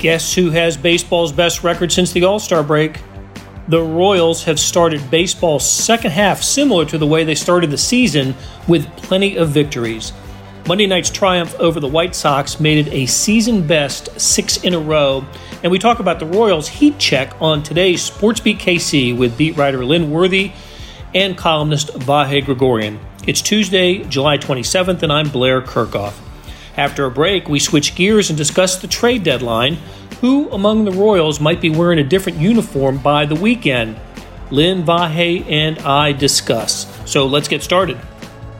Guess who has baseball's best record since the All Star break? The Royals have started baseball's second half similar to the way they started the season with plenty of victories. Monday night's triumph over the White Sox made it a season best six in a row. And we talk about the Royals heat check on today's Sports Beat KC with beat writer Lynn Worthy and columnist Vahe Gregorian. It's Tuesday, July 27th, and I'm Blair Kerkhoff. After a break, we switch gears and discuss the trade deadline. Who among the Royals might be wearing a different uniform by the weekend? Lynn Vahe and I discuss. So let's get started.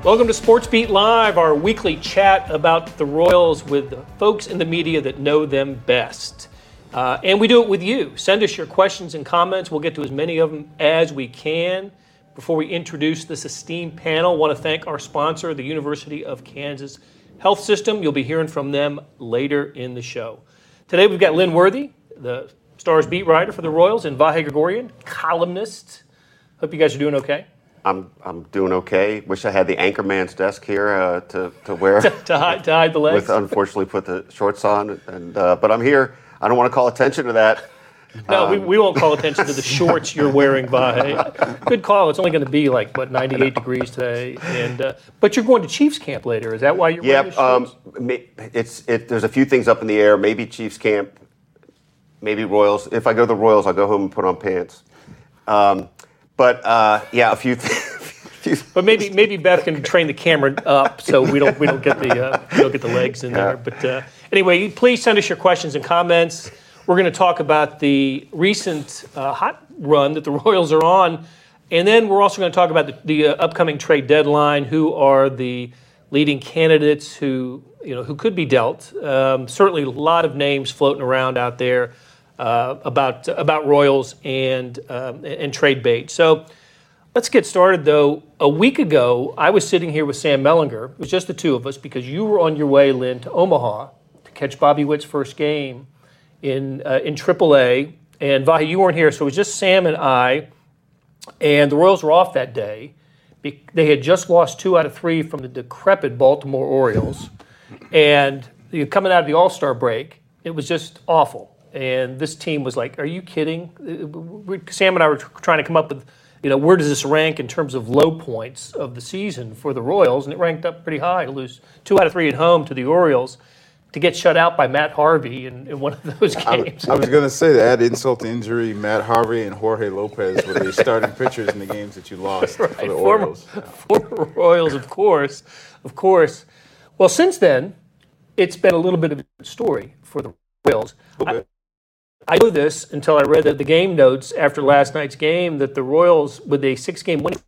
Welcome to Sports Beat Live, our weekly chat about the Royals with the folks in the media that know them best. Uh, and we do it with you. Send us your questions and comments. We'll get to as many of them as we can. Before we introduce this esteemed panel, I want to thank our sponsor, the University of Kansas Health System. You'll be hearing from them later in the show. Today we've got Lynn Worthy, the Stars beat writer for the Royals, and Vahe Gregorian, columnist. Hope you guys are doing okay. I'm I'm doing okay. Wish I had the anchorman's desk here uh, to to wear to, to, hide, to hide the legs. With unfortunately put the shorts on, and uh, but I'm here. I don't want to call attention to that. No, um, we, we won't call attention to the shorts you're wearing, Vahe. Good call. It's only going to be like what 98 degrees today, and uh, but you're going to Chiefs camp later. Is that why you're yep, wearing? Um, it's it. There's a few things up in the air. Maybe Chiefs camp, maybe Royals. If I go to the Royals, I'll go home and put on pants. Um, but uh, yeah, a few things. but maybe maybe Beth can train the camera up so we don't we don't get the uh, we don't get the legs in there. But uh, anyway, please send us your questions and comments. We're going to talk about the recent uh, hot run that the Royals are on, and then we're also going to talk about the, the uh, upcoming trade deadline. Who are the leading candidates who you know who could be dealt? Um, certainly, a lot of names floating around out there uh, about about Royals and um, and trade bait. So. Let's get started though. A week ago, I was sitting here with Sam Mellinger. It was just the two of us because you were on your way, Lynn, to Omaha to catch Bobby Witt's first game in uh, in AAA. And Vahe, you weren't here, so it was just Sam and I. And the Royals were off that day. They had just lost two out of three from the decrepit Baltimore Orioles, and coming out of the All Star break, it was just awful. And this team was like, "Are you kidding?" Sam and I were trying to come up with, you know, where does this rank in terms of low points of the season for the Royals? And it ranked up pretty high to lose two out of three at home to the Orioles to get shut out by Matt Harvey in, in one of those games. I, I was going to say, to add insult to injury, Matt Harvey and Jorge Lopez were the starting pitchers in the games that you lost right. for the former, Orioles. Yeah. Former Royals, of course, of course. Well, since then, it's been a little bit of a story for the Royals. Okay. I, I knew this until I read the, the game notes after last night's game that the Royals, with a six-game winning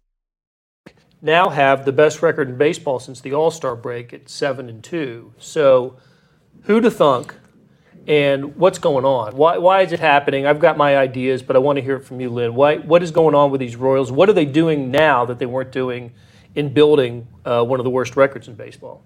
now have the best record in baseball since the All Star break at seven and two. So who to thunk, and what's going on. Why, why is it happening? I've got my ideas, but I want to hear it from you, Lynn. Why, what is going on with these Royals? What are they doing now that they weren't doing in building uh, one of the worst records in baseball?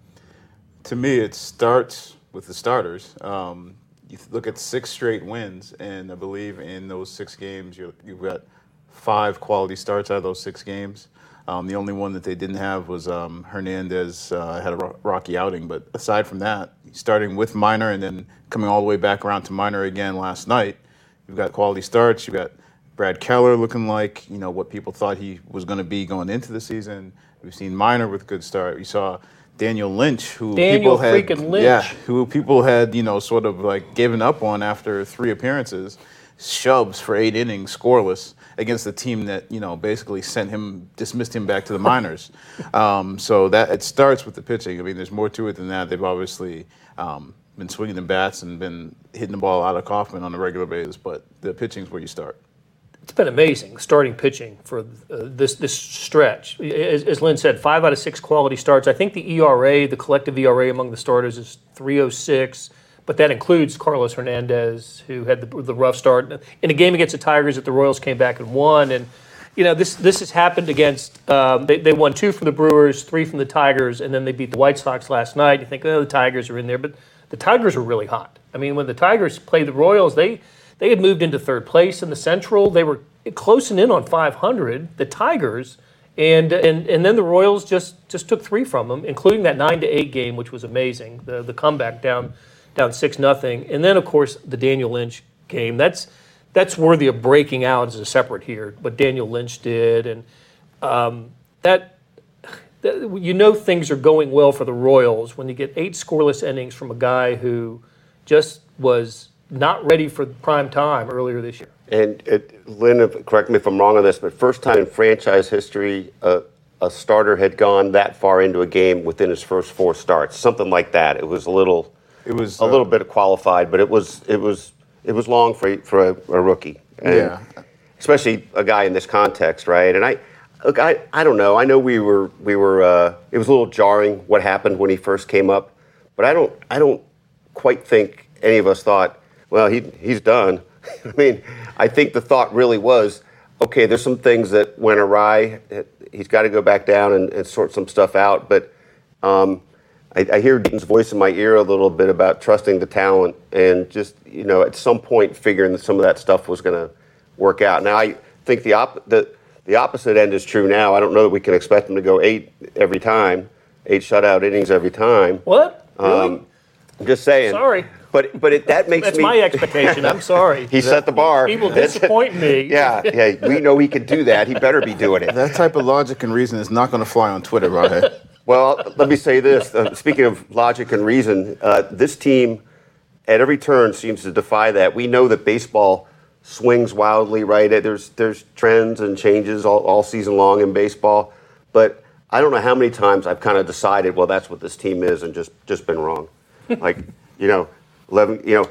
To me, it starts with the starters. Um, you look at six straight wins, and I believe in those six games, you have got five quality starts out of those six games. Um, the only one that they didn't have was um, Hernandez uh, had a rocky outing, but aside from that, starting with Minor and then coming all the way back around to Minor again last night, you've got quality starts. You've got Brad Keller looking like you know what people thought he was going to be going into the season. We've seen Minor with good start. We saw Daniel Lynch, who Daniel people had Lynch. yeah, who people had you know sort of like given up on after three appearances, shoves for eight innings scoreless against the team that you know basically sent him, dismissed him back to the minors. um, so that it starts with the pitching. I mean, there's more to it than that. They've obviously um, been swinging the bats and been hitting the ball out of Kauffman on a regular basis, but the pitching is where you start. It's been amazing starting pitching for uh, this this stretch. As, as, Lynn said, five out of six quality starts. I think the ERA, the collective ERA among the starters, is 306 but that includes Carlos Hernandez, who had the, the rough start in a game against the Tigers that the Royals came back and won. And you know this this has happened against um, they, they won two from the Brewers, three from the Tigers, and then they beat the White Sox last night. You think oh the Tigers are in there, but the Tigers were really hot. I mean when the Tigers played the Royals, they they had moved into third place in the Central. They were closing in on 500. The Tigers. And, and and then the Royals just just took three from them, including that nine to eight game, which was amazing. The the comeback down down six nothing, and then of course the Daniel Lynch game. That's that's worthy of breaking out as a separate here. What Daniel Lynch did, and um, that, that you know things are going well for the Royals when you get eight scoreless innings from a guy who just was not ready for prime time earlier this year. And it, Lynn, correct me if I'm wrong on this, but first time in franchise history, uh, a starter had gone that far into a game within his first four starts, something like that. It was a little, It was a uh, little bit qualified, but it was, it was, it was long for for a, a rookie, and Yeah. especially a guy in this context, right? And I, look, I, I don't know. I know we were, we were. Uh, it was a little jarring what happened when he first came up, but I don't, I don't quite think any of us thought, well, he, he's done. I mean, I think the thought really was, okay, there's some things that went awry. He's got to go back down and, and sort some stuff out. But um, I, I hear Dean's voice in my ear a little bit about trusting the talent and just, you know, at some point figuring that some of that stuff was going to work out. Now, I think the, op- the, the opposite end is true now. I don't know that we can expect them to go eight every time, eight shutout innings every time. What? Um, really? I'm just saying. Sorry. But but it, that makes That's me. my expectation. I'm sorry. He set the bar. He will disappoint me. Yeah, yeah. We know he can do that. He better be doing it. that type of logic and reason is not going to fly on Twitter, right? Well, let me say this. Uh, speaking of logic and reason, uh, this team at every turn seems to defy that. We know that baseball swings wildly, right? Uh, There's there's trends and changes all, all season long in baseball, but I don't know how many times I've kind of decided, well, that's what this team is, and just just been wrong. like you know, eleven, you know.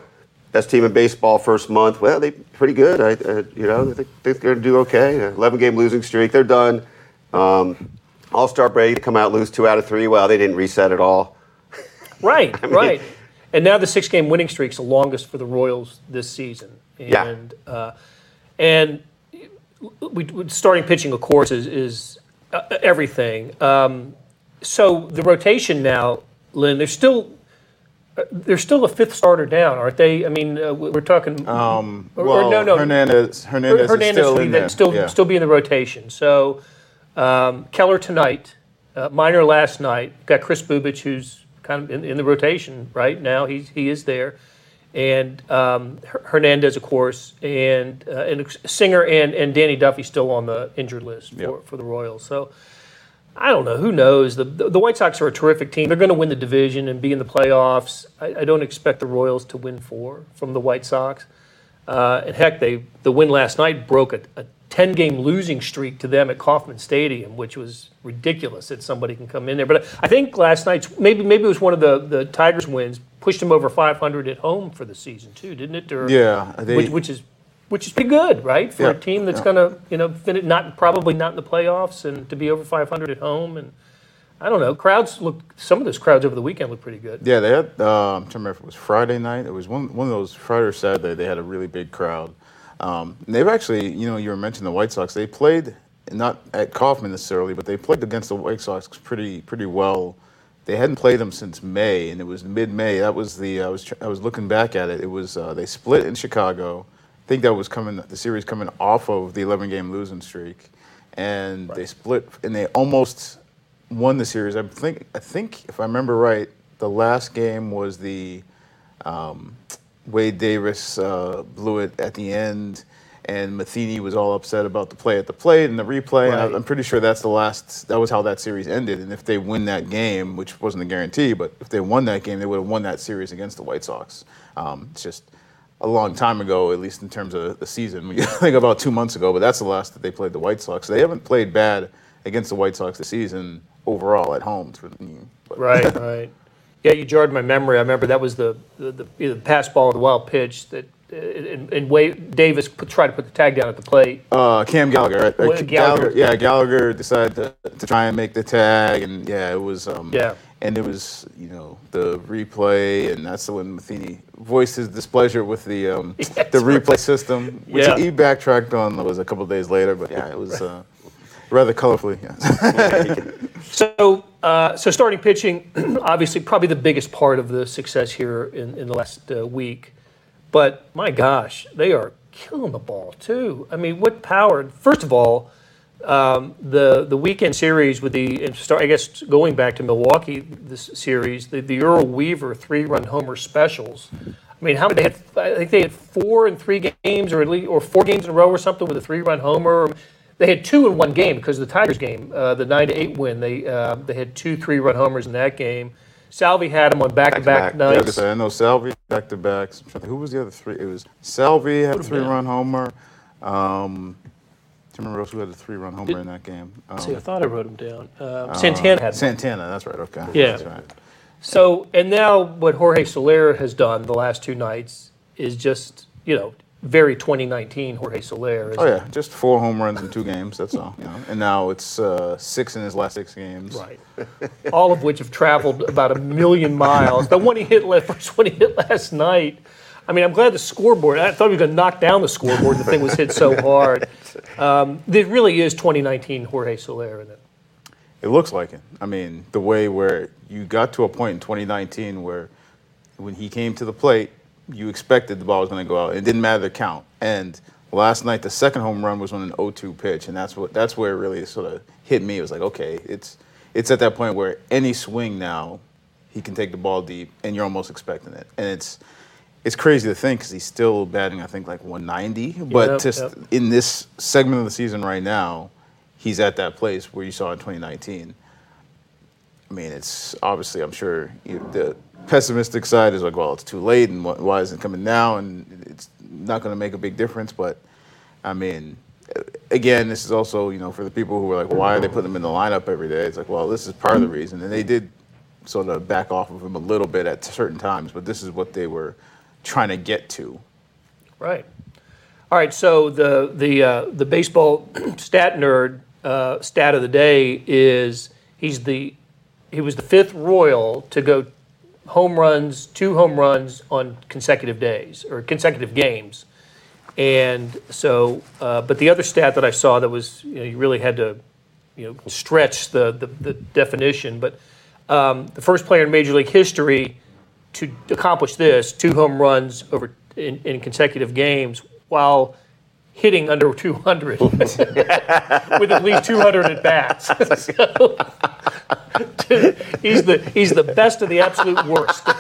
Best team in baseball first month. Well, they pretty good. I, uh, you know, they think they're going to do okay. Eleven game losing streak. They're done. Um, All star break. Come out lose two out of three. Well, they didn't reset at all. Right, right. And now the six game winning streak's the longest for the Royals this season. Yeah. And, uh, and we, we- starting pitching, of course, is, is uh, everything. Um, so the rotation now, Lynn, there's still. uh, There's still a fifth starter down, aren't they? I mean, uh, we- we're talking. Um, Or- well, or no, no. Hernandez, Hernandez, Hernandez is still will in there. still yeah. still be in the rotation. So um, Keller tonight, uh, Minor last night. Got Kris Bubic, who's kind of in, in the rotation right now. He's he is there, and um, Her- Hernandez, of course, and uh, and Singer and and Danny Duffy still on the injured list for, Yep. for the Royals. So. I don't know. Who knows? The, the the White Sox are a terrific team. They're going to win the division and be in the playoffs. I, I don't expect the Royals to win four from the White Sox. Uh, and heck, they the win last night broke a, a 10 game losing streak to them at Kauffman Stadium, which was ridiculous that somebody can come in there. But I think last night's maybe maybe it was one of the, the Tigers wins pushed them over 500 at home for the season too, didn't it? Or, Yeah, they- which, which is which is pretty good, right, for Yeah, a team that's yeah. going to you know not probably not in the playoffs and to be over 500 at home and. I don't know. Crowds look. Some of those crowds over the weekend look pretty good. Yeah, they had. Uh, I'm trying to remember if it was Friday night. It was one one of those Friday or Saturday. They had a really big crowd. Um, and they've actually, you know, you were mentioning the White Sox. They played not at Kauffman necessarily, but they played against the White Sox pretty pretty well. They hadn't played them since May, and it was mid-May. That was the I was I was looking back at it. It was uh, they split in Chicago. I think that was coming the series coming off of the 11 game losing streak, and they split and they almost won the series. I think I think if I remember right, the last game was the um, Wade Davis uh, blew it at the end, and Matheny was all upset about the play at the plate and the replay. Right. I, I'm pretty sure that's the last. That was how that series ended. And if they win that game, which wasn't a guarantee, but if they won that game, they would have won that series against the White Sox. Um, it's just a long time ago, at least in terms of the season. We think about two months ago, but that's the last that they played the White Sox. They haven't played bad against the White Sox this season overall at home. It's really- but- Right, right. Yeah, you jarred my memory. I remember that was the the, the, the pass ball or the wild pitch that uh, and, and Wade, Davis put, tried to put the tag down at the plate. Uh, Cam Gallagher, right? Well, Uh, Gallagher. Yeah, Gallagher decided to, to try and make the tag, and yeah, it was. Um, Yeah. And it was, you know, the replay, and that's when Matheny voiced his displeasure with the um, the replay system, which Yeah. he backtracked on. Was a couple days later, but yeah, it was uh, rather colorfully. Yeah. So, uh, so starting pitching, obviously, probably the biggest part of the success here in, in the last uh, week. But my gosh, they are killing the ball too. I mean, what power? First of all, um, the the weekend series with the I guess going back to Milwaukee, this series, the, the Earl Weaver three run homer specials. I mean, how many they had? I think they had four in three games, or at least, or four games in a row, or something with a three run homer. They had two in one game because of the Tigers game, uh, the nine to eight win. They uh, they had two three run homers in that game. Salvy had them on back to back Back-to-back. Yeah, nights. I know Salvy back to backs. Who was the other three? It was Salvy had a three run homer. Um, do you remember else who had a three run homer in that game? Um, See, I thought I wrote them down. Uh, Santana had. Santana, that's right. Okay. Yeah. That's right. So, and now what Jorge Soler has done the last two nights is just, you know, very 2019 Jorge Soler. Is Oh yeah, just four home runs in two games. That's all. You know, and now it's uh, six in his last six games. Right. All of which have traveled about a million miles. The one he hit, la- first one he hit last night. I mean, I'm glad the scoreboard. I thought he was going to knock down the scoreboard. The thing was hit so hard. Um, there really is 2019 Jorge Soler in it. It looks like it. I mean, the way where you got to a point in 2019 where when he came to the plate, you expected the ball was going to go out. It didn't matter the count. And last night, the second home run was on an 0-2 pitch, and that's what that's where it really sort of hit me. It was like, okay, it's it's at that point where any swing now, he can take the ball deep, and you're almost expecting it. And it's it's crazy to think because he's still batting, I think, like 190. But Yep, just yep. in this segment of the season right now, he's at that place where you saw in 2019. I mean, it's obviously, I'm sure you, the pessimistic side is like, well, it's too late, and why isn't it coming now? And it's not going to make a big difference. But I mean, again, this is also, you know, for the people who are like, why are they putting him in the lineup every day? It's like, well, this is part of the reason. And they did sort of back off of him a little bit at certain times, but this is what they were trying to get to. Right. All right. So the the uh, the baseball stat nerd uh, stat of the day is he's the he was the fifth Royal to go home runs, two home runs on consecutive days or consecutive games, and so. Uh, but the other stat that I saw that was you know you really had to you know stretch the the, the definition, but um, the first player in Major League history to accomplish this two home runs over in, in consecutive games while hitting under 200 with at least 200 at bats. So, he's the he's the best of the absolute worst.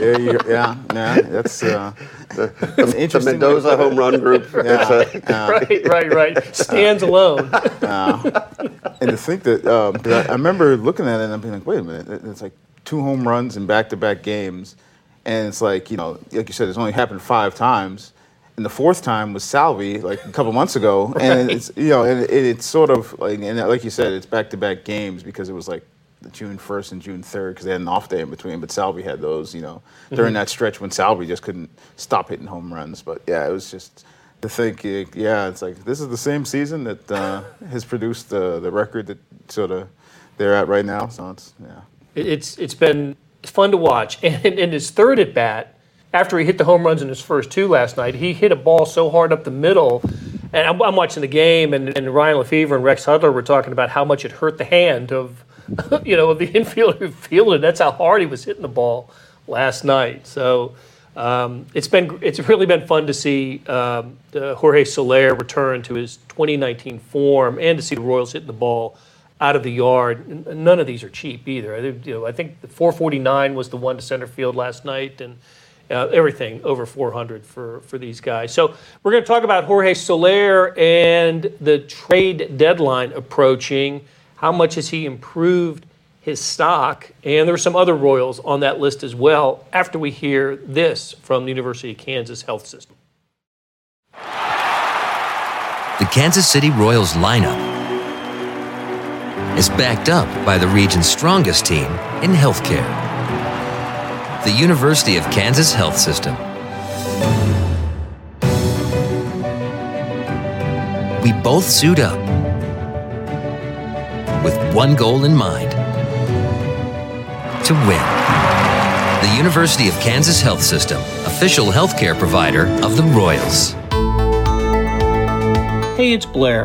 Yeah, yeah, yeah, that's uh, an The interesting. Mendoza home run group. It's, uh, right, right, right. Stands alone. And to think that, um, 'cause I, I remember looking at it and I'm being like, wait a minute, it's like two home runs in back-to-back games, and it's like you know, like you said, it's only happened five times, and the fourth time was Salvy like a couple months ago, and it's you know, and it, it's sort of like, and like you said, it's back-to-back games because it was like June 1st and June 3rd because they had an off day in between, but Salvy had those, you know, during that stretch when Salvy just couldn't stop hitting home runs. But yeah, it was just to think, uh, yeah, it's like this is the same season that uh, has produced the the record that sort of they're at right now. So it's yeah. It's it's been fun to watch. And in his third at bat, after he hit the home runs in his first two last night, he hit a ball so hard up the middle. And I'm, I'm watching the game, and, and Ryan Lefebvre and Rex Hudler were talking about how much it hurt the hand of, you know, of the infielder who fielded. That's how hard he was hitting the ball last night. So um, it's been it's really been fun to see um, Jorge Soler return to his 2019 form, and to see the Royals hitting the ball out of the yard. None of these are cheap either. You know, I think the 449 was the one to center field last night, and uh, everything over 400 for, for these guys. So we're going to talk about Jorge Soler and the trade deadline approaching. How much has he improved his stock? And there are some other Royals on that list as well after we hear this from the University of Kansas Health System. The Kansas City Royals lineup is backed up by the region's strongest team in healthcare. The University of Kansas Health System. We both suit up with one goal in mind to win. The University of Kansas Health System, official healthcare provider of the Royals. Hey, it's Blair.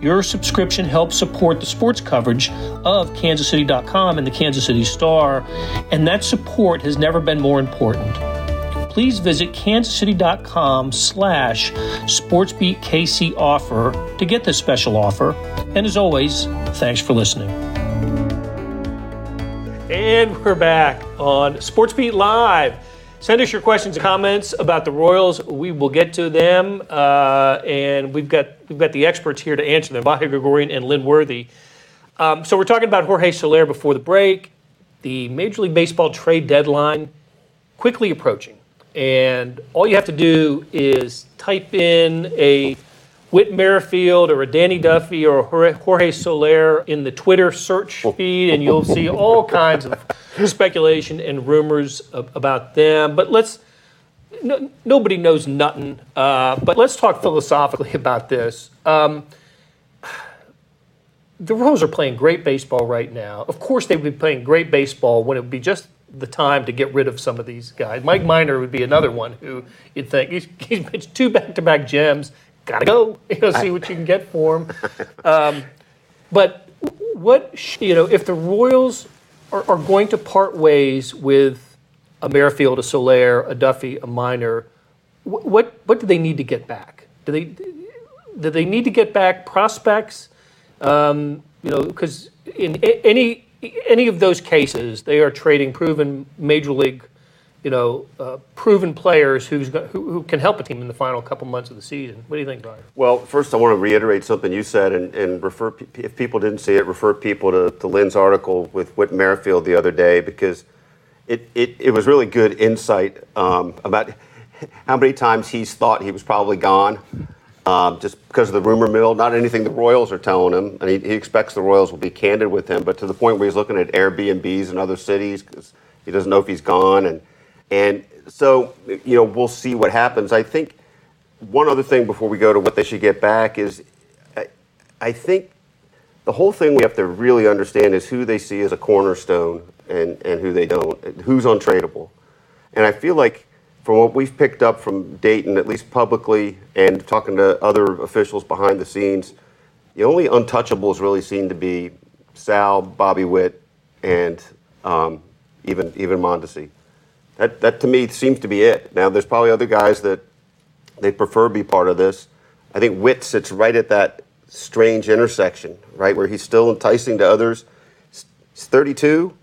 Your subscription helps support the sports coverage of kansascity.com and the Kansas City Star, and that support has never been more important. Please visit kansascity.com slash sportsbeatkc offer to get this special offer. And as always, thanks for listening. And we're back on SportsBeat Live. Send us your questions and comments about the Royals. We will get to them, uh, and we've got we've got the experts here to answer them: Vahe Gregorian and Lynn Worthy. Um, so we're talking about Jorge Soler before the break. The Major League Baseball trade deadline quickly approaching, and all you have to do is type in a Whit Merrifield or a Danny Duffy or Jorge Soler in the Twitter search feed, and you'll see all kinds of speculation and rumors ab- about them. But let's, no, nobody knows nothing, uh, but let's talk philosophically about this. Um, the Royals are playing great baseball right now. Of course, they would be playing great baseball when it would be just the time to get rid of some of these guys. Mike Minor would be another one who you'd think he's, he's pitched two back-to-back gems. Gotta go, you know, see what you can get for him. Um, but what you know, if the Royals are, are going to part ways with a Merrifield, a Soler, a Duffy, a Minor, what what do they need to get back? Do they do they need to get back prospects? Um, you know, because in any any of those cases, they are trading proven major league, you know, uh, proven players who's who, who can help a team in the final couple months of the season. What do you think, Brian? Well, first, I want to reiterate something you said and, and refer, if people didn't see it, refer people to, to Lynn's article with Whit Merrifield the other day because it, it, it was really good insight um, about how many times he's thought he was probably gone um, just because of the rumor mill. Not anything the Royals are telling him, and he, he expects the Royals will be candid with him, but to the point where he's looking at Airbnbs in other cities because he doesn't know if he's gone. And, and so, you know, we'll see what happens. I think one other thing before we go to what they should get back is I, I think the whole thing we have to really understand is who they see as a cornerstone and, and who they don't, who's untradeable. And I feel like from what we've picked up from Dayton, at least publicly, and talking to other officials behind the scenes, the only untouchables really seem to be Sal, Bobby Witt, and um, even even Mondesi. That that to me seems to be it. Now there's probably other guys that they prefer be part of this. I think Witt sits right at that strange intersection, right where he's still enticing to others. He's 32,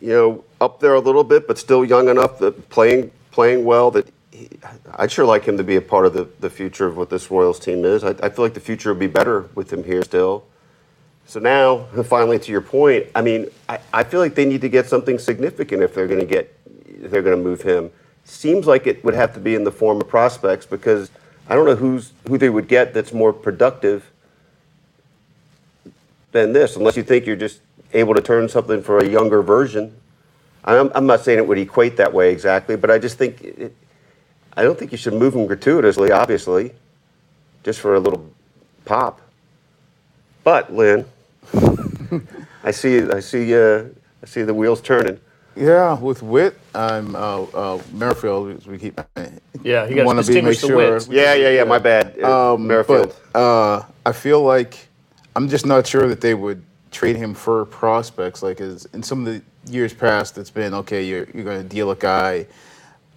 you know, up there a little bit, but still young enough that playing playing well. That he, I'd sure like him to be a part of the, the future of what this Royals team is. I, I feel like the future would be better with him here still. So now, finally, to your point, I mean, I, I feel like they need to get something significant if they're going to get, they're going to move him. Seems like it would have to be in the form of prospects because I don't know who's who they would get that's more productive than this, unless you think you're just able to turn something for a younger version. I'm, I'm not saying it would equate that way exactly, but I just think it, I don't think you should move him gratuitously, obviously, just for a little pop. But Lynn, I see, I see, uh, I see the wheels turning. Yeah, with Wit, I'm uh, uh, Merrifield. as We keep Yeah, you gotta wanna be- distinguish make the sure- Yeah, yeah, yeah. My bad, uh, Um, Merrifield. But uh, I feel like I'm just not sure that they would trade him for prospects. Like as in some of the years past, it's been okay. You're you're going to deal a guy,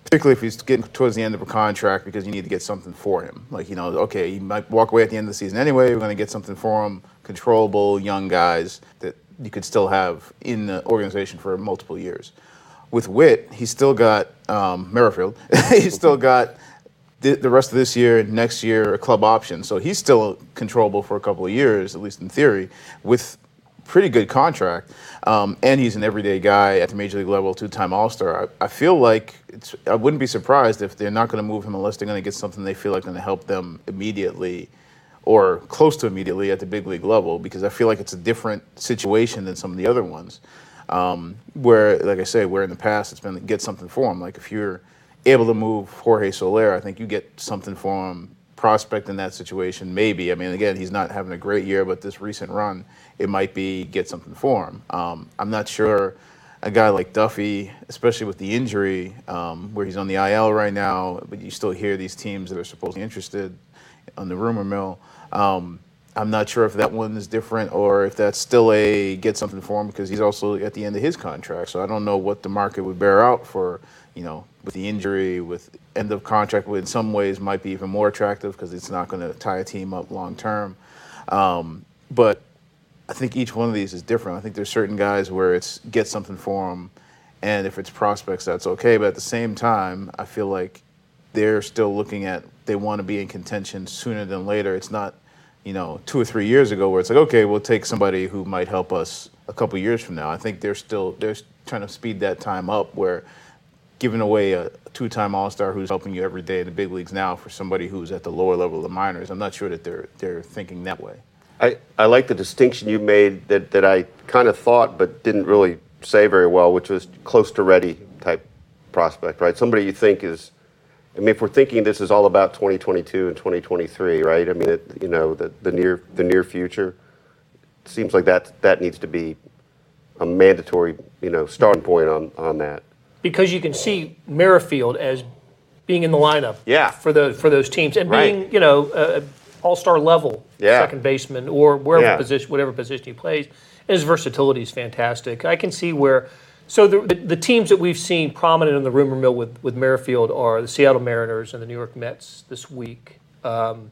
particularly if he's getting towards the end of a contract because you need to get something for him. Like you know, okay, he might walk away at the end of the season anyway. We're going to get something for him. Controllable young guys that you could still have in the organization for multiple years. With Witt, he's still got um, Merrifield. he's still got the, the rest of this year, next year, a club option. So he's still controllable for a couple of years, at least in theory, with pretty good contract. Um, and he's an everyday guy at the major league level, two-time All-Star. I, I feel like I wouldn't be surprised if they're not going to move him unless they're going to get something they feel like going to help them immediately or close to immediately at the big league level because I feel like it's a different situation than some of the other ones. Um, where, like I say, where in the past it's been get something for him. Like if you're able to move Jorge Soler, I think you get something for him. Prospect in that situation, maybe. I mean, again, he's not having a great year, but this recent run, it might be get something for him. Um, I'm not sure a guy like Duffy, especially with the injury, um, where he's on the IL right now, but you still hear these teams that are supposedly interested on the rumor mill. Um, I'm not sure if that one is different or if that's still a get something for him because he's also at the end of his contract. So I don't know what the market would bear out for, you know, with the injury, with end of contract, which in some ways might be even more attractive because it's not going to tie a team up long term. Um, but I think each one of these is different. I think there's certain guys where it's get something for them, and if it's prospects, that's okay. But at the same time, I feel like they're still looking at they want to be in contention sooner than later. It's not you know, two or three years ago, where it's like, okay, we'll take somebody who might help us a couple years from now. I think they're still they're trying to speed that time up, where giving away a two-time All-Star who's helping you every day in the big leagues now for somebody who's at the lower level of the minors, I'm not sure that they're they're thinking that way. I, I like the distinction you made that, that I kind of thought but didn't really say very well, which was close to ready type prospect, right? Somebody you think is I mean, if we're thinking this is all about 2022 and 2023, right? I mean, it, you know, the, the near the near future it seems like that that needs to be a mandatory, you know, starting point on on that. Because you can see Merrifield as being in the lineup Yeah. for the for those teams and Right. being, you know, a all-star level Yeah. second baseman or wherever Yeah. position whatever position he plays. And his versatility is fantastic. I can see where so the, the, the teams that we've seen prominent in the rumor mill with, with Merrifield are the Seattle Mariners and the New York Mets this week. Um,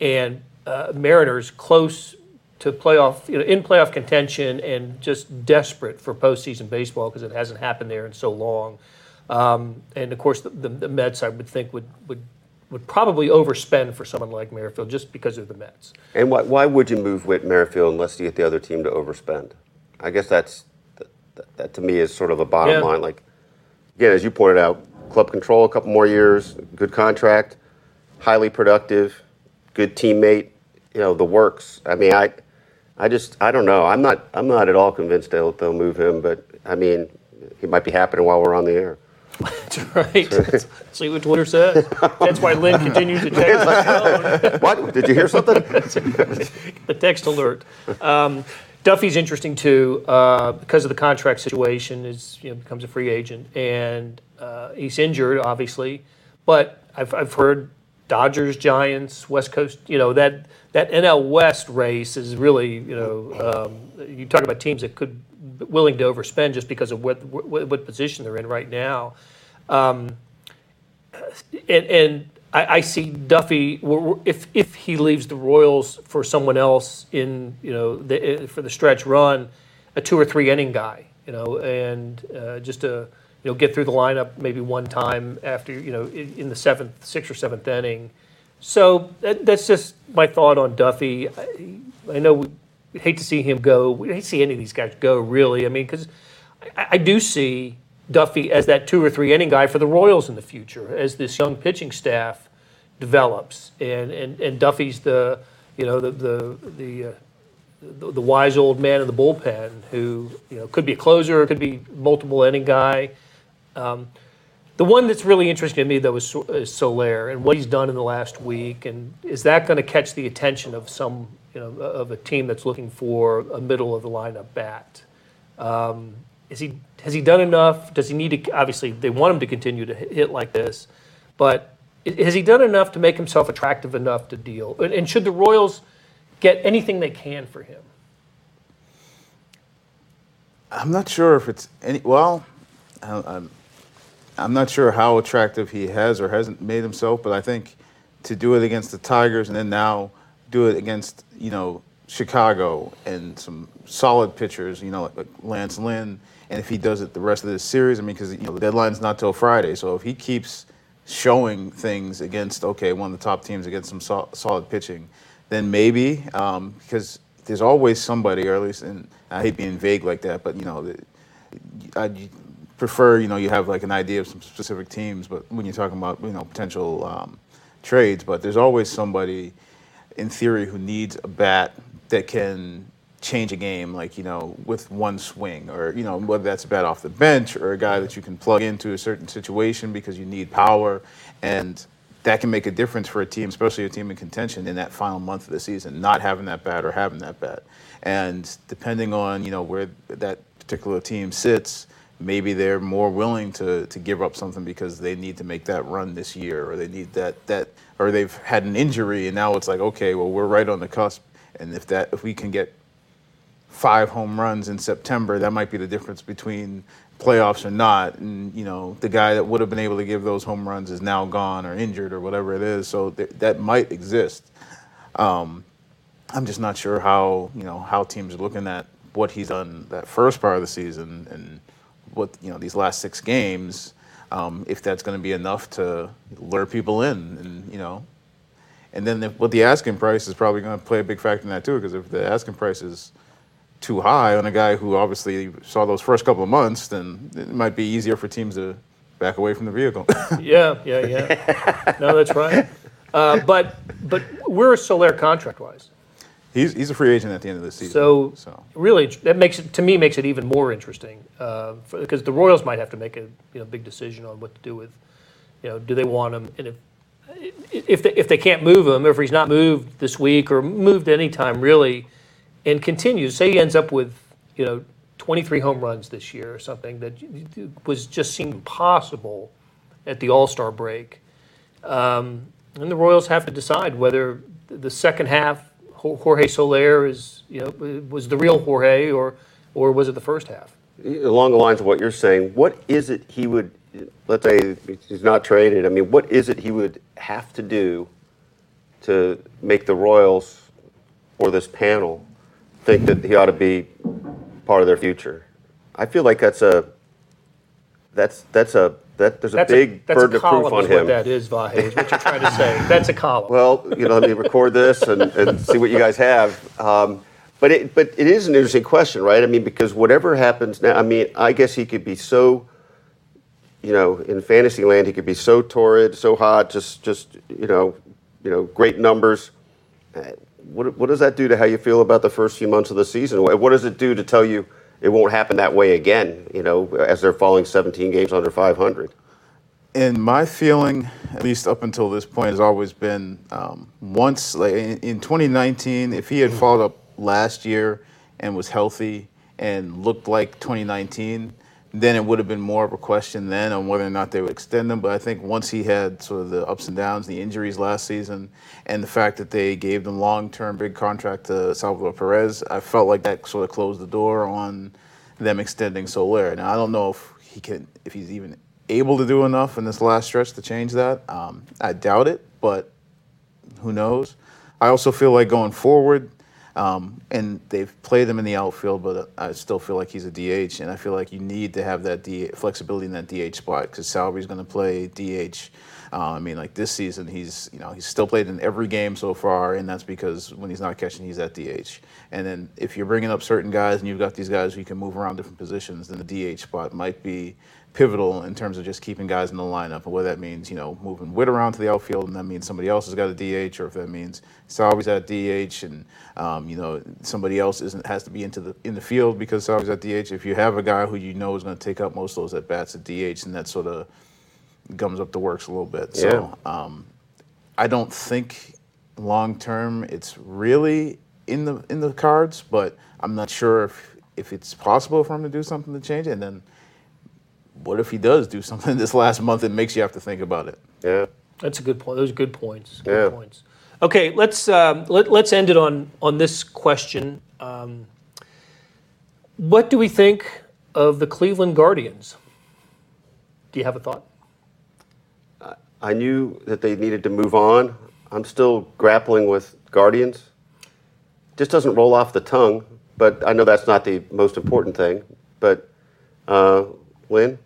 and uh, Mariners close to playoff, you know, in playoff contention and just desperate for postseason baseball because it hasn't happened there in so long. Um, and of course, the, the, the Mets, I would think, would, would would probably overspend for someone like Merrifield just because of the Mets. And why, why would you move Whit Merrifield unless you get the other team to overspend? I guess that's that, that, to me is sort of a bottom Yeah. line. Like again, as you pointed out, club control, a couple more years, good contract, highly productive, good teammate. You know the works. I mean, I, I just I don't know. I'm not I'm not at all convinced they'll they'll move him. But I mean, it might be happening while we're on the air. That's right. See what Twitter says. That's why Lynn continues to check his phone. what? Did you hear something? the text alert. Um, Duffy's interesting too uh, because of the contract situation. Is you know becomes a free agent and uh, he's injured, obviously. But I've, I've heard Dodgers, Giants, West Coast. You know that that NL West race is really you know um, you talk about teams that could willing to overspend just because of what what, what position they're in right now and, and I, I see Duffy if if he leaves the Royals for someone else in you know the, eh, for the stretch run, a two or three inning guy, you know, and uh, just to you know get through the lineup maybe one time after you know in, in the seventh, sixth or seventh inning. So that, that's just my thought on Duffy. I, I know we hate to see him go. We hate to see any of these guys go. Really, I mean, because I, I do see Duffy as that two or three inning guy for the Royals in the future as this young pitching staff develops, and and, and Duffy's the you know the the the, uh, the the wise old man in the bullpen who you know could be a closer, could be multiple inning guy. Um, the one that's really interesting to me though is, is Soler and what he's done in the last week, and is that going to catch the attention of some you know of a team that's looking for a middle of the lineup bat? Um, is he has he done enough? Does he need to? Obviously, they want him to continue to hit hit like this, but has he done enough to make himself attractive enough to deal? And, and should the Royals get anything they can for him? I'm not sure if it's any. Well, I'm, I'm not sure how attractive he has or hasn't made himself, but I think to do it against the Tigers and then now do it against you know Chicago and some solid pitchers, you know like, like Lance Lynn, and if he does it the rest of this series, I mean, because you know the deadline's not till Friday, so if he keeps showing things against okay one of the top teams against some sol- solid pitching, then maybe um, because there's always somebody, or at least, and I hate being vague like that, but you know, I prefer you know you have like an idea of some specific teams, but when you're talking about you know potential um, trades, but there's always somebody in theory who needs a bat that can change a game, like you know, with one swing, or you know, whether that's a bat off the bench or a guy that you can plug into a certain situation because you need power, and that can make a difference for a team, especially a team in contention in that final month of the season, not having that bat or having that bat. And depending on you know where that particular team sits, maybe they're more willing to, to give up something because they need to make that run this year, or they need that that, or they've had an injury, and now it's like, okay, well, we're right on the cusp, and if that if we can get five home runs in September, that might be the difference between playoffs or not. And you know, the guy that would have been able to give those home runs is now gone or injured or whatever it is. So th- that might exist. Um, I'm just not sure how you know how teams are looking at what he's done that first part of the season and what you know these last six games. Um, if that's going to be enough to lure people in, and you know, and then if, what the asking price is probably going to play a big factor in that too, because if the asking price is too high on a guy who obviously saw those first couple of months, then it might be easier for teams to back away from the vehicle. Yeah, yeah, yeah. No, that's right. Uh, but but is Soler contract wise? He's, he's a free agent at the end of the season. So, so. really, that makes it to me makes it even more interesting because the Royals might have to make a you know big decision on what to do with you know do they want him and if if they, if they can't move him if he's not moved this week or moved any time really and continues say he ends up with you know 23 home runs this year or something that was just seemed impossible at the All Star break. Um, and the Royals have to decide whether the second half Jorge Soler is you know was the real Jorge or or was it the first half? Along the lines of what you're saying, what is it he would, let's say he's not traded, I mean, what is it he would have to do to make the Royals or this panel think that he ought to be part of their future? I feel like that's a, that's, that's a, that, there's a That's big that's burden a of proof on him. that is, Vahe, is what you're trying to say. That's a column. Well, you know, let me record this and, and see what you guys have. Um, but it, but it is an interesting question, right? I mean, because whatever happens now, I mean, I guess he could be so, you know, in fantasy land, he could be so torrid, so hot, just, just, you know, you know, great numbers. Uh, What, what does that do to how you feel about the first few months of the season? What does it do to tell you it won't happen that way again? You know, as they're falling 17 games under 500. and my feeling, at least up until this point, has always been um, once, like in, in 2019, if he had followed up last year and was healthy and looked like 2019, then it would have been more of a question then on whether or not they would extend him. But I think once he had sort of the ups and downs, the injuries last season, and the fact that they gave the long-term big contract to Salvador Perez, I felt like that sort of closed the door on them extending Soler. Now I don't know if he can, if he's even able to do enough in this last stretch to change that. Um, I doubt it, but who knows? I also feel like going forward, um, and they've played him in the outfield, but I still feel like he's a DH, and I feel like you need to have that flexibility in that DH spot because Salvy's going to play DH. Uh, I mean, like this season, he's you know he's still played in every game so far, and that's because when he's not catching, he's at DH. And then if you're bringing up certain guys and you've got these guys who can move around different positions, then the DH spot might be pivotal in terms of just keeping guys in the lineup. And whether that means, you know, moving Witt around to the outfield and that means somebody else has got a DH, or if that means Salvy's at DH and, um, you know, somebody else isn't has to be into the in the field because Salvy's at DH. If you have a guy who you know is going to take up most of those at bats at DH, and that sort of gums up the works a little bit. So um, I don't think long term it's really in the in the cards, but I'm not sure if if it's possible for him to do something to change it. And then what if he does do something this last month that makes you have to think about it? Yeah. That's a good point. Those are good points. Good Yeah. points. Okay, let's um, let, let's end it on on this question. Um, what do we think of the Cleveland Guardians? Do you have a thought? I knew that they needed to move on. I'm still grappling with Guardians. Just doesn't roll off the tongue, but I know that's not the most important thing. But, uh, Lynn?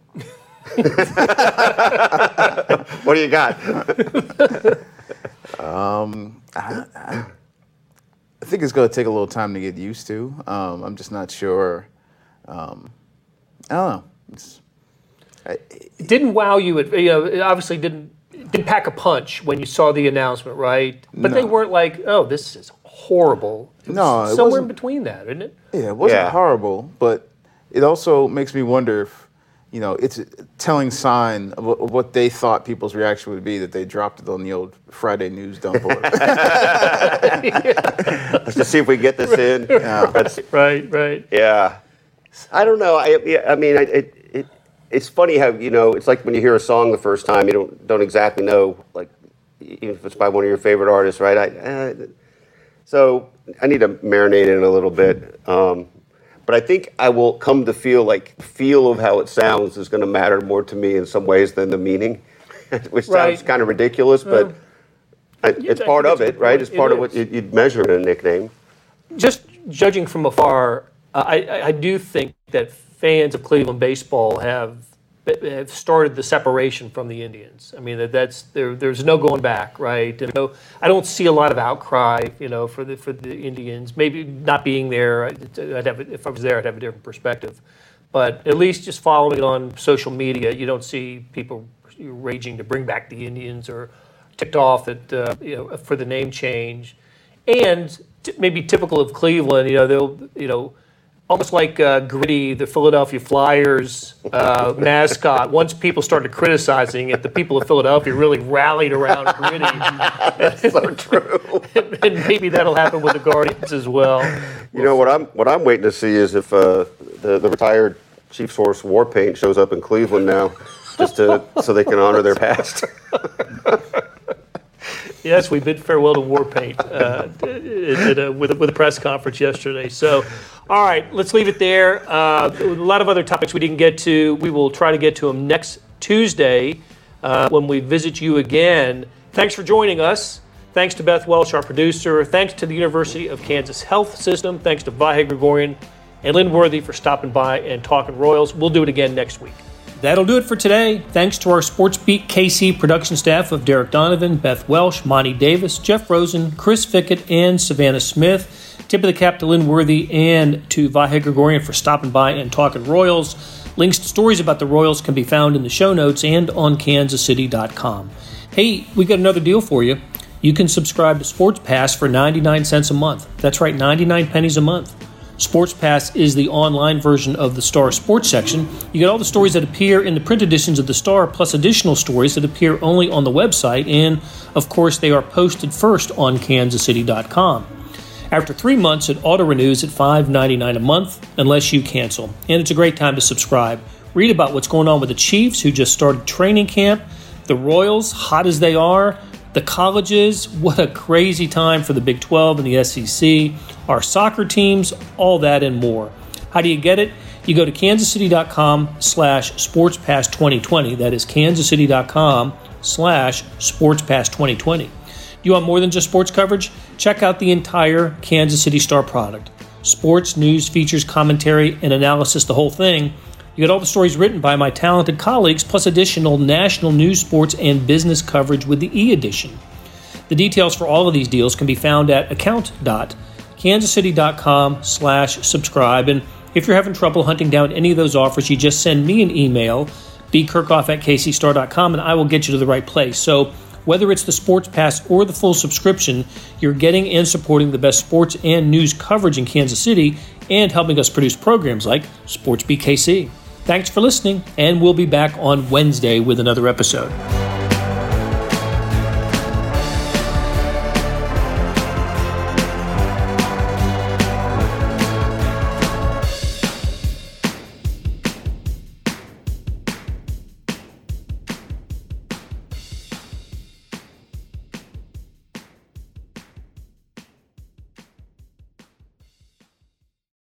what do you got? I think it's going to take a little time to get used to. Um, I'm just not sure. Um, I don't know. It's, It didn't wow you. At, you know, it obviously didn't didn't pack a punch when you saw the announcement, right? But they weren't like, oh, this is horrible. It was No, it somewhere in between that, isn't it? Yeah, it wasn't Yeah. horrible, but it also makes me wonder if, you know, it's a telling sign of what, they thought people's reaction would be that they dropped it on the old Friday news dump board. Let's just see if we get this in. That's, Right, right. yeah. I don't know. I, I mean, I, it, it, it's funny how, you know, it's like when you hear a song the first time, you don't, don't exactly know, like, even if it's by one of your favorite artists, right? I, uh, so I need to marinate in a little bit. Um, but I think I will come to feel like feel of how it sounds is going to matter more to me in some ways than the meaning, which sounds kind of ridiculous, but I, it's part of it, right? point. It's It part of what you'd, you'd measure in a nickname. just judging from afar, uh, I, I- I do think that fans of Cleveland baseball have have started the separation from the Indians. I mean, that that's there. There's no going back, right? And I don't see a lot of outcry, you know, for the for the Indians. Maybe not being there, I'd I'd have if I was there, I'd have a different perspective. But at least just following it on social media, you don't see people raging to bring back the Indians or ticked off at uh, you know for the name change, and t- maybe typical of Cleveland, you know they'll you know almost like uh, Gritty, the Philadelphia Flyers uh, mascot. Once people started criticizing it, the people of Philadelphia really rallied around Gritty, That's So true. and maybe that'll happen with the Guardians as well. You know what I'm what I'm waiting to see is if uh, the the retired Chiefs horse War Paint shows up in Cleveland now, just to so they can honor their past. Yes, we bid farewell to war paint uh, a, with, a, with a press conference yesterday. So, all right, let's leave it there. Uh, a lot of other topics we didn't get to. We will try to get to them next Tuesday uh, when we visit you again. Thanks for joining us. Thanks to Beth Welsh, our producer. Thanks to the University of Kansas Health System. Thanks to Vahe Gregorian and Lynn Worthy for stopping by and talking Royals. We'll do it again next week. That'll do it for today. Thanks to our Sports Beat KC production staff of Derek Donovan, Beth Welsh, Monty Davis, Jeff Rosen, Chris Fickett, and Savannah Smith. Tip of the cap to Lynn Worthy and to Vahe Gregorian for stopping by and talking Royals. Links to stories about the Royals can be found in the show notes and on kansascity.com. Hey, we got another deal for you. You can subscribe to Sports Pass for 99 cents a month. That's right, 99 pennies a month. Sports Pass is the online version of the Star Sports section. You get all the stories that appear in the print editions of the Star, plus additional stories that appear only on the website, and of course, they are posted first on kansascity.com. After three months, it auto renews at $5.99 a month unless you cancel. And it's a great time to subscribe. Read about what's going on with the Chiefs, who just started training camp, the Royals, hot as they are, the colleges, what a crazy time for the Big 12 and the SEC, our soccer teams, all that and more. How do you get it? You go to kansascity.com slash sportspass2020. That is kansascity.com slash sportspass2020. Do you want more than just sports coverage? Check out the entire Kansas City Star product. Sports, news, features, commentary, and analysis, the whole thing. You get all the stories written by my talented colleagues, plus additional national news, sports, and business coverage with the e edition. The details for all of these deals can be found at account.kansascity.com slash subscribe. And if you're having trouble hunting down any of those offers, you just send me an email, bkerkhoff at kcstar.com, and I will get you to the right place. So whether it's the sports pass or the full subscription, you're getting and supporting the best sports and news coverage in Kansas City and helping us produce programs like Sports Beat KC. Thanks for listening, and we'll be back on Wednesday with another episode.